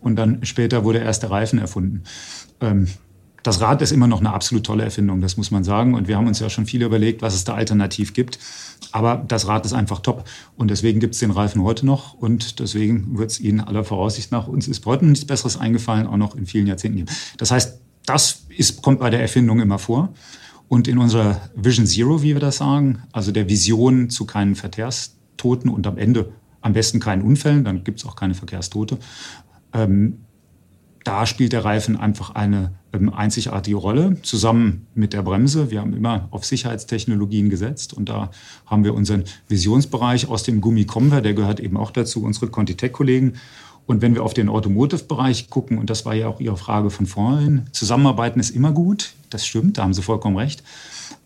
Und dann später wurde erst der Reifen erfunden. Ähm, das Rad ist immer noch eine absolut tolle Erfindung, das muss man sagen. Und wir haben uns ja schon viel überlegt, was es da alternativ gibt. Aber das Rad ist einfach top. Und deswegen gibt es den Reifen heute noch. Und deswegen wird es Ihnen aller Voraussicht nach, uns ist heute nichts Besseres eingefallen, auch noch in vielen Jahrzehnten geben. Das heißt, das ist, kommt bei der Erfindung immer vor. Und in unserer Vision Zero, wie wir das sagen, also der Vision zu keinen Verkehrstoten und am Ende am besten keinen Unfällen, dann gibt es auch keine Verkehrstote, ähm, da spielt der Reifen einfach eine ähm, einzigartige Rolle, zusammen mit der Bremse. Wir haben immer auf Sicherheitstechnologien gesetzt und da haben wir unseren Visionsbereich aus dem Gummi Comver, der gehört eben auch dazu, unsere Contitech-Kollegen. Und wenn wir auf den Automotive-Bereich gucken, und das war ja auch Ihre Frage von vorhin, Zusammenarbeiten ist immer gut, das stimmt, da haben Sie vollkommen recht.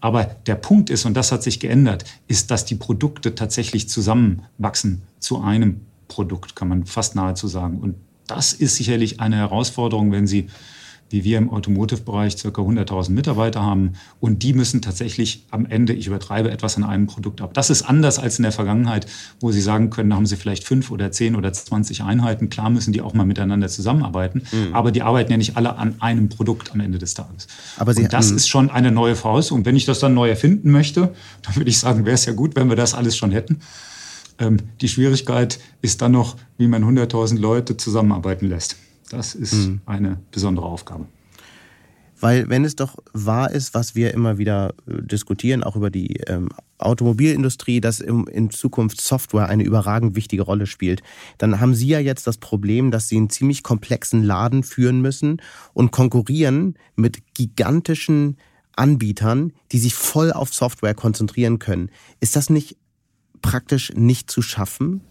Aber der Punkt ist, und das hat sich geändert, ist, dass die Produkte tatsächlich zusammenwachsen zu einem Produkt, kann man fast nahezu sagen. Und das ist sicherlich eine Herausforderung, wenn Sie wie wir im Automotive-Bereich ca. 100.000 Mitarbeiter haben. Und die müssen tatsächlich am Ende, ich übertreibe etwas an einem Produkt ab. Das ist anders als in der Vergangenheit, wo Sie sagen können, da haben Sie vielleicht fünf oder zehn oder 20 Einheiten. Klar müssen die auch mal miteinander zusammenarbeiten. Mhm. Aber die arbeiten ja nicht alle an einem Produkt am Ende des Tages. Aber Sie, und das ist schon eine neue Voraussetzung. Wenn ich das dann neu erfinden möchte, dann würde ich sagen, wäre es ja gut, wenn wir das alles schon hätten. Ähm, die Schwierigkeit ist dann noch, wie man 100.000 Leute zusammenarbeiten lässt. Das ist mhm. eine besondere Aufgabe. Weil wenn es doch wahr ist, was wir immer wieder äh, diskutieren, auch über die ähm, Automobilindustrie, dass im, in Zukunft Software eine überragend wichtige Rolle spielt, dann haben Sie ja jetzt das Problem, dass Sie einen ziemlich komplexen Laden führen müssen und konkurrieren mit gigantischen Anbietern, die sich voll auf Software konzentrieren können. Ist das nicht praktisch nicht zu schaffen?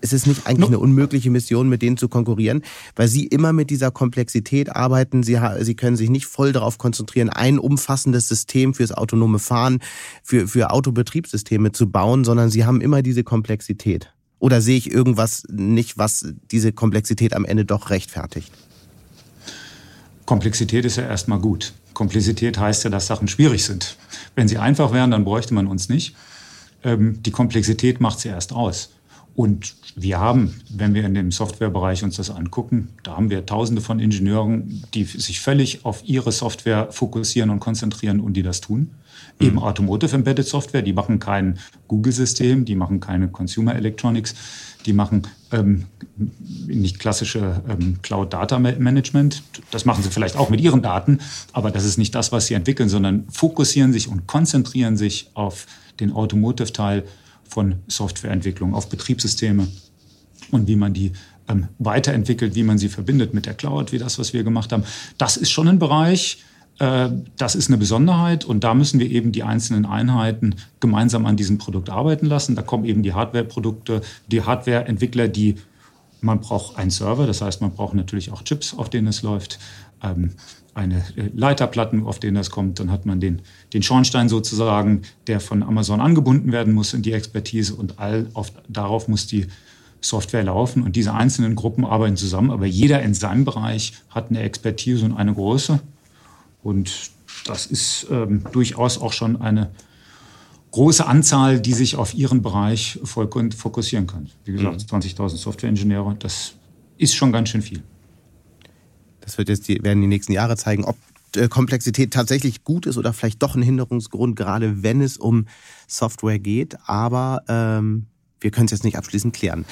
Ist es nicht eigentlich eine unmögliche Mission, mit denen zu konkurrieren? Weil sie immer mit dieser Komplexität arbeiten. Sie, sie können sich nicht voll darauf konzentrieren, ein umfassendes System fürs autonome Fahren, für, für Autobetriebssysteme zu bauen, sondern sie haben immer diese Komplexität. Oder sehe ich irgendwas nicht, was diese Komplexität am Ende doch rechtfertigt? Komplexität ist ja erstmal gut. Komplexität heißt ja, dass Sachen schwierig sind. Wenn sie einfach wären, dann bräuchte man uns nicht. Ähm, die Komplexität macht sie erst aus. Und wir haben, wenn wir in dem Softwarebereich uns das angucken, da haben wir Tausende von Ingenieuren, die sich völlig auf ihre Software fokussieren und konzentrieren und die das tun. Mhm. Eben Automotive Embedded Software, die machen kein Google-System, die machen keine Consumer Electronics, die machen ähm, nicht klassische ähm, Cloud Data Management. Das machen sie vielleicht auch mit ihren Daten, aber das ist nicht das, was sie entwickeln, sondern fokussieren sich und konzentrieren sich auf den Automotive-Teil von Softwareentwicklung, auf Betriebssysteme und wie man die ähm, weiterentwickelt, wie man sie verbindet mit der Cloud, wie das, was wir gemacht haben. Das ist schon ein Bereich, äh, das ist eine Besonderheit und da müssen wir eben die einzelnen Einheiten gemeinsam an diesem Produkt arbeiten lassen. Da kommen eben die Hardware-Produkte, die Hardware-Entwickler, die man braucht einen Server, das heißt, man braucht natürlich auch Chips, auf denen es läuft. Eine äh, Leiterplatten, auf denen das kommt. Dann hat man den, den Schornstein sozusagen, der von Amazon angebunden werden muss in die Expertise und all auf, darauf muss die Software laufen. Und diese einzelnen Gruppen arbeiten zusammen, aber jeder in seinem Bereich hat eine Expertise und eine Größe. Und das ist ähm, durchaus auch schon eine große Anzahl, die sich auf ihren Bereich voll fokussieren kann. Wie gesagt, mhm. 20.000 Softwareingenieure, das ist schon ganz schön viel. Das wird jetzt die, werden die nächsten Jahre zeigen, ob äh, Komplexität tatsächlich gut ist oder vielleicht doch ein Hinderungsgrund, gerade wenn es um Software geht. Aber ähm, wir können es jetzt nicht abschließend klären.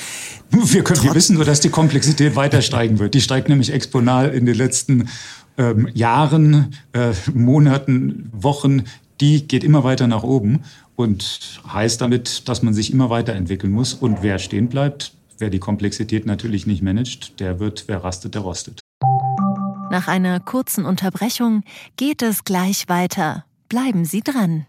Wir, können, wir wissen nur, dass die Komplexität weiter steigen wird. Die steigt nämlich exponal in den letzten ähm, Jahren, äh, Monaten, Wochen. Die geht immer weiter nach oben und heißt damit, dass man sich immer weiterentwickeln muss. Und wer stehen bleibt, wer die Komplexität natürlich nicht managt, der wird, wer rastet, der rostet. Nach einer kurzen Unterbrechung geht es gleich weiter. Bleiben Sie dran.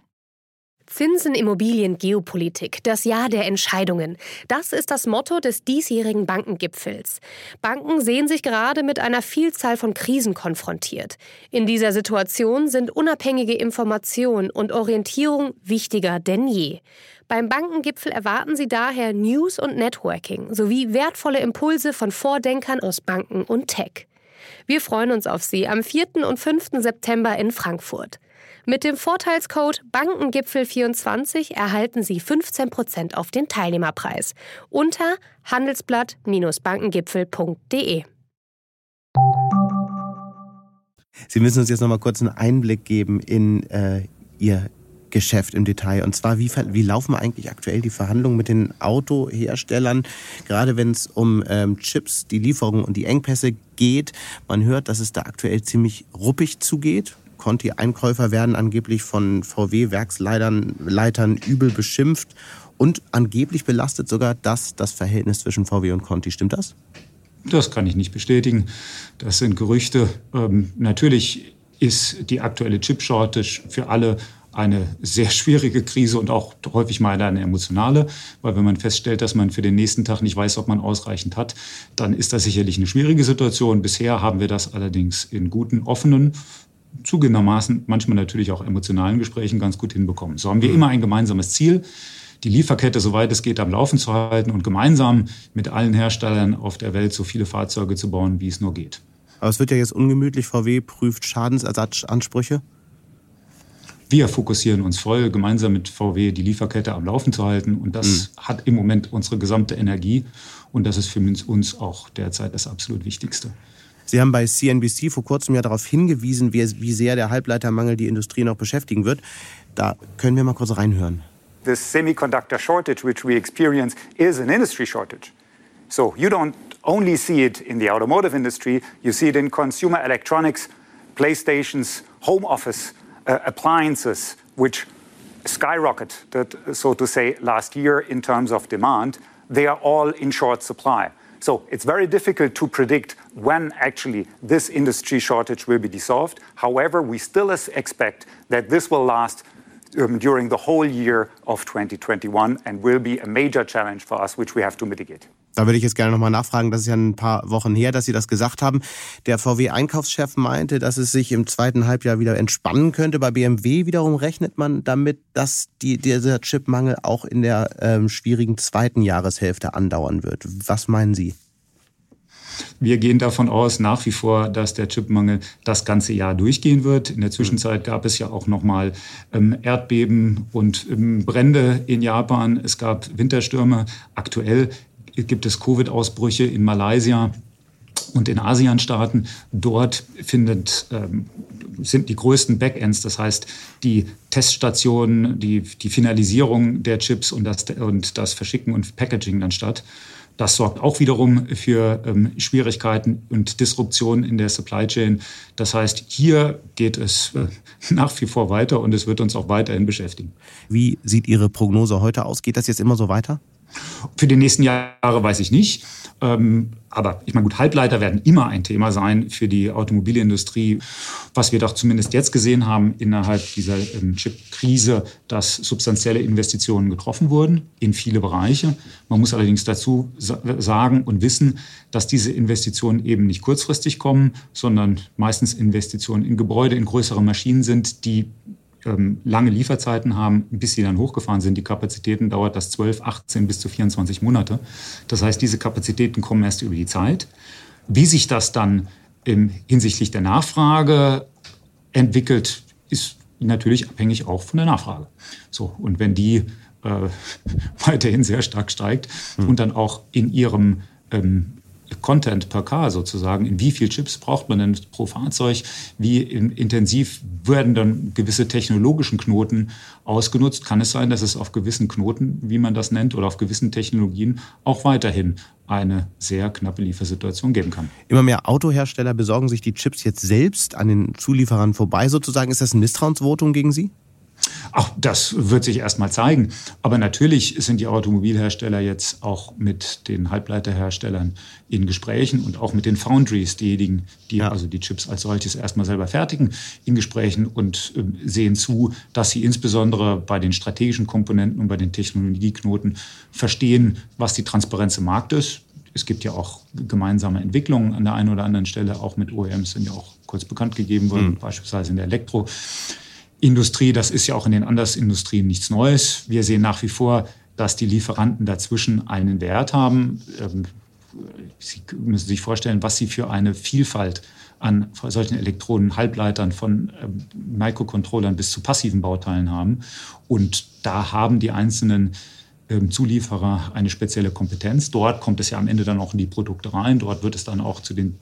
Zinsen, Immobilien, Geopolitik, das Jahr der Entscheidungen. Das ist das Motto des diesjährigen Bankengipfels. Banken sehen sich gerade mit einer Vielzahl von Krisen konfrontiert. In dieser Situation sind unabhängige Information und Orientierung wichtiger denn je. Beim Bankengipfel erwarten Sie daher News und Networking sowie wertvolle Impulse von Vordenkern aus Banken und Tech. Wir freuen uns auf Sie am 4. und 5. September in Frankfurt. Mit dem Vorteilscode Bankengipfel24 erhalten Sie 15% auf den Teilnehmerpreis unter handelsblatt-bankengipfel.de. Sie müssen uns jetzt noch mal kurz einen Einblick geben in äh, Ihr Geschäft im Detail. Und zwar, wie, wie laufen eigentlich aktuell die Verhandlungen mit den Autoherstellern, gerade wenn es um ähm, Chips, die Lieferungen und die Engpässe geht. Man hört, dass es da aktuell ziemlich ruppig zugeht. Conti-Einkäufer werden angeblich von VW-Werksleitern Leitern übel beschimpft und angeblich belastet sogar das das Verhältnis zwischen VW und Conti. Stimmt das? Das kann ich nicht bestätigen. Das sind Gerüchte. Ähm, natürlich ist die aktuelle Chip-Shortage für alle eine sehr schwierige Krise und auch häufig mal eine emotionale, weil wenn man feststellt, dass man für den nächsten Tag nicht weiß, ob man ausreichend hat, dann ist das sicherlich eine schwierige Situation. Bisher haben wir das allerdings in guten, offenen, zugegebenermaßen manchmal natürlich auch emotionalen Gesprächen ganz gut hinbekommen. So haben wir immer ein gemeinsames Ziel, die Lieferkette, soweit es geht, am Laufen zu halten und gemeinsam mit allen Herstellern auf der Welt so viele Fahrzeuge zu bauen, wie es nur geht. Aber es wird ja jetzt ungemütlich. VW prüft Schadensersatzansprüche. Wir fokussieren uns voll, gemeinsam mit VW die Lieferkette am Laufen zu halten. Und das mhm. hat im Moment unsere gesamte Energie. Und das ist für uns auch derzeit das absolut Wichtigste. Sie haben bei CNBC vor kurzem ja darauf hingewiesen, wie, wie sehr der Halbleitermangel die Industrie noch beschäftigen wird. Da können wir mal kurz reinhören. The semiconductor shortage which we experience is an industry shortage. So you don't only see it in the automotive industry, you see it in consumer electronics, PlayStations, home office appliances, which skyrocketed, so to say, last year in terms of demand. They are all in short supply. So it's very difficult to predict when actually this industry shortage will be dissolved. However, we still expect that this will last um, during the whole year of 2021 and will be a major challenge for us, which we have to mitigate. Da würde ich jetzt gerne nochmal nachfragen. Das ist ja ein paar Wochen her, dass Sie das gesagt haben. Der VW-Einkaufschef meinte, dass es sich im zweiten Halbjahr wieder entspannen könnte. Bei BMW wiederum rechnet man damit, dass die, dieser Chipmangel auch in der ähm, schwierigen zweiten Jahreshälfte andauern wird. Was meinen Sie? Wir gehen davon aus, nach wie vor, dass der Chipmangel das ganze Jahr durchgehen wird. In der Zwischenzeit gab es ja auch nochmal ähm, Erdbeben und ähm, Brände in Japan. Es gab Winterstürme. Aktuell gibt es Covid-Ausbrüche in Malaysia und in ASEAN-Staaten. Dort findet, ähm, sind die größten Backends, das heißt die Teststationen, die, die Finalisierung der Chips und das, und das Verschicken und Packaging dann statt. Das sorgt auch wiederum für ähm, Schwierigkeiten und Disruptionen in der Supply Chain. Das heißt, hier geht es äh, *laughs* nach wie vor weiter und es wird uns auch weiterhin beschäftigen. Wie sieht Ihre Prognose heute aus? Geht das jetzt immer so weiter? Für die nächsten Jahre weiß ich nicht. Ähm, aber ich meine, gut, Halbleiter werden immer ein Thema sein für die Automobilindustrie. Was wir doch zumindest jetzt gesehen haben innerhalb dieser ähm, Chip-Krise, dass substanzielle Investitionen getroffen wurden in viele Bereiche. Man muss allerdings dazu sagen und wissen, dass diese Investitionen eben nicht kurzfristig kommen, sondern meistens Investitionen in Gebäude, in größere Maschinen sind, die lange Lieferzeiten haben, bis sie dann hochgefahren sind. Die Kapazitäten dauert das 12, 18 bis zu 24 Monate. Das heißt, diese Kapazitäten kommen erst über die Zeit. Wie sich das dann im, hinsichtlich der Nachfrage entwickelt, ist natürlich abhängig auch von der Nachfrage. So, und wenn die äh, *laughs* weiterhin sehr stark steigt mhm. und dann auch in ihrem ähm, Content per Car sozusagen. In wie viel Chips braucht man denn pro Fahrzeug? Wie intensiv werden dann gewisse technologischen Knoten ausgenutzt? Kann es sein, dass es auf gewissen Knoten, wie man das nennt, oder auf gewissen Technologien auch weiterhin eine sehr knappe Liefersituation geben kann. Immer mehr Autohersteller besorgen sich die Chips jetzt selbst an den Zulieferern vorbei sozusagen. Ist das ein Misstrauensvotum gegen Sie? Ach, das wird sich erst mal zeigen. Aber natürlich sind die Automobilhersteller jetzt auch mit den Halbleiterherstellern in Gesprächen und auch mit den Foundries, diejenigen, die ja. also die Chips als solches erstmal selber fertigen, in Gesprächen und äh, sehen zu, dass sie insbesondere bei den strategischen Komponenten und bei den Technologieknoten verstehen, was die Transparenz im Markt ist. Es gibt ja auch gemeinsame Entwicklungen an der einen oder anderen Stelle, auch mit OEMs sind ja auch kurz bekannt gegeben worden, mhm. beispielsweise in der Elektro. Industrie, das ist ja auch in den anderen Industrien nichts Neues. Wir sehen nach wie vor, dass die Lieferanten dazwischen einen Wert haben. Ähm, sie müssen sich vorstellen, was sie für eine Vielfalt an solchen Elektroden, Halbleitern von ähm, Microcontrollern bis zu passiven Bauteilen haben. Und da haben die einzelnen ähm, Zulieferer eine spezielle Kompetenz. Dort kommt es ja am Ende dann auch in die Produkte rein. Dort wird es dann auch zu den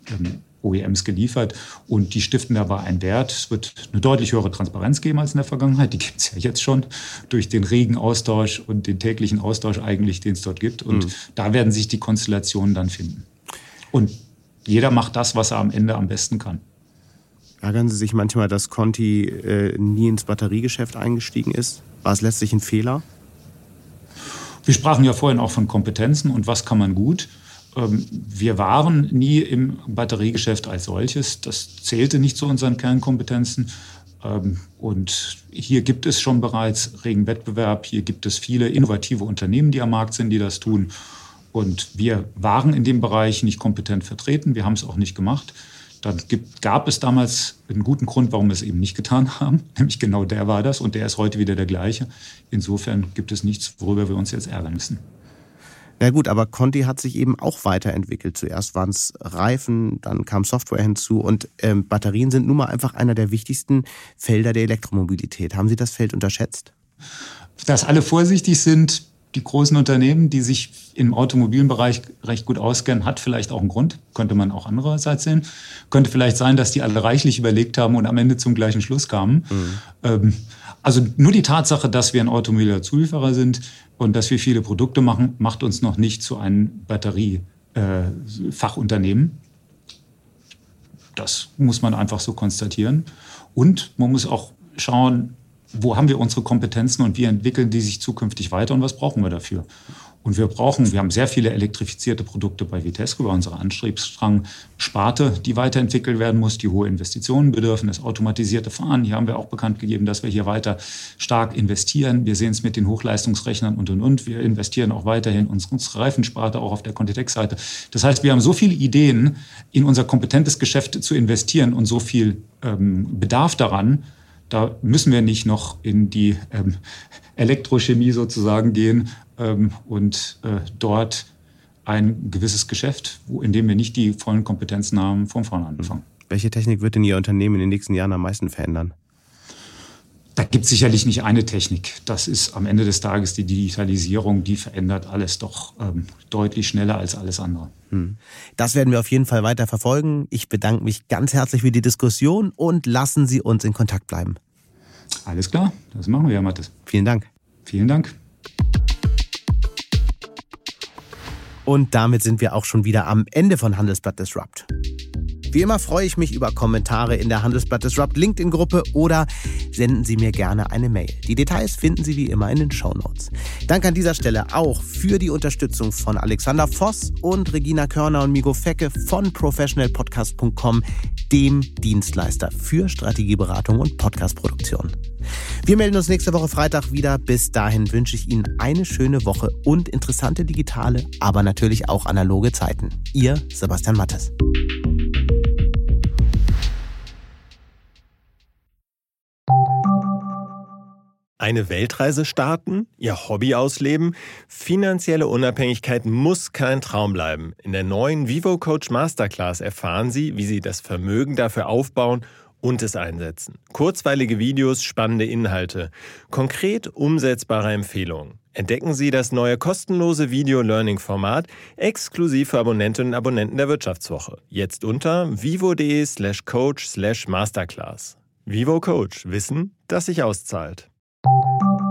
OEMs geliefert und die stiften dabei einen Wert. Es wird eine deutlich höhere Transparenz geben als in der Vergangenheit. Die gibt es ja jetzt schon durch den regen Austausch und den täglichen Austausch eigentlich, den es dort gibt. Und mhm. da werden sich die Konstellationen dann finden. Und jeder macht das, was er am Ende am besten kann. Ärgern Sie sich manchmal, dass Conti äh, nie ins Batteriegeschäft eingestiegen ist? War es letztlich ein Fehler? Wir sprachen ja vorhin auch von Kompetenzen und was kann man gut. Ähm, wir waren nie im Batteriegeschäft als solches. Das zählte nicht zu unseren Kernkompetenzen. Ähm, und hier gibt es schon bereits regen Wettbewerb. Hier gibt es viele innovative Unternehmen, die am Markt sind, die das tun. Und wir waren in dem Bereich nicht kompetent vertreten. Wir haben es auch nicht gemacht. Dann gab es damals einen guten Grund, warum wir es eben nicht getan *laughs* haben. Nämlich genau der war das und der ist heute wieder der gleiche. Insofern gibt es nichts, worüber wir uns jetzt ärgern müssen. Ja gut, aber Conti hat sich eben auch weiterentwickelt. Zuerst waren es Reifen, dann kam Software hinzu und ähm, Batterien sind nun mal einfach einer der wichtigsten Felder der Elektromobilität. Haben Sie das Feld unterschätzt? Dass alle vorsichtig sind, die großen Unternehmen, die sich im Automobilbereich recht gut auskennen, hat vielleicht auch einen Grund. Könnte man auch andererseits sehen. Könnte vielleicht sein, dass die alle reichlich überlegt haben und am Ende zum gleichen Schluss kamen. Mhm. Ähm, also nur die Tatsache, dass wir ein Automobilzulieferer sind und dass wir viele Produkte machen, macht uns noch nicht zu einem Batteriefachunternehmen. Das muss man einfach so konstatieren. Und man muss auch schauen, wo haben wir unsere Kompetenzen und wie entwickeln die sich zukünftig weiter und was brauchen wir dafür. Und wir brauchen, wir haben sehr viele elektrifizierte Produkte bei Vitesco, bei unserer Antriebsstrang-Sparte, die weiterentwickelt werden muss, die hohe Investitionen bedürfen, das automatisierte Fahren. Hier haben wir auch bekannt gegeben, dass wir hier weiter stark investieren. Wir sehen es mit den Hochleistungsrechnern und, und, und. Wir investieren auch weiterhin unsere, Reifensparte, auch auf der Contitex-Seite. Das heißt, wir haben so viele Ideen, in unser kompetentes Geschäft zu investieren und so viel ähm, Bedarf daran, da müssen wir nicht noch in die ähm, Elektrochemie sozusagen gehen ähm, und äh, dort ein gewisses Geschäft, wo, in dem wir nicht die vollen Kompetenzen haben, von vorne anfangen. Welche Technik wird denn Ihr Unternehmen in den nächsten Jahren am meisten verändern? Da gibt es sicherlich nicht eine Technik. Das ist am Ende des Tages die Digitalisierung, die verändert alles doch ähm, deutlich schneller als alles andere. Hm. Das werden wir auf jeden Fall weiter verfolgen. Ich bedanke mich ganz herzlich für die Diskussion und lassen Sie uns in Kontakt bleiben. Alles klar, das machen wir, Herr Mattes. Vielen Dank. Vielen Dank. Und damit sind wir auch schon wieder am Ende von Handelsblatt Disrupt. Wie immer freue ich mich über Kommentare in der Handelsblatt Disrupt LinkedIn-Gruppe oder senden Sie mir gerne eine Mail. Die Details finden Sie wie immer in den Show Notes. Danke an dieser Stelle auch für die Unterstützung von Alexander Voss und Regina Körner und Migo Fecke von professionalpodcast.com, dem Dienstleister für Strategieberatung und Podcastproduktion. Wir melden uns nächste Woche Freitag wieder. Bis dahin wünsche ich Ihnen eine schöne Woche und interessante digitale, aber natürlich auch analoge Zeiten. Ihr Sebastian Mattes. Eine Weltreise starten, ihr Hobby ausleben, finanzielle Unabhängigkeit muss kein Traum bleiben. In der neuen Vivo Coach Masterclass erfahren Sie, wie Sie das Vermögen dafür aufbauen und es einsetzen. Kurzweilige Videos, spannende Inhalte, konkret umsetzbare Empfehlungen. Entdecken Sie das neue kostenlose Video-Learning-Format exklusiv für Abonnentinnen und Abonnenten der Wirtschaftswoche. Jetzt unter vivo.de slash coach slash masterclass. Vivo Coach. Wissen, das sich auszahlt. Thank you.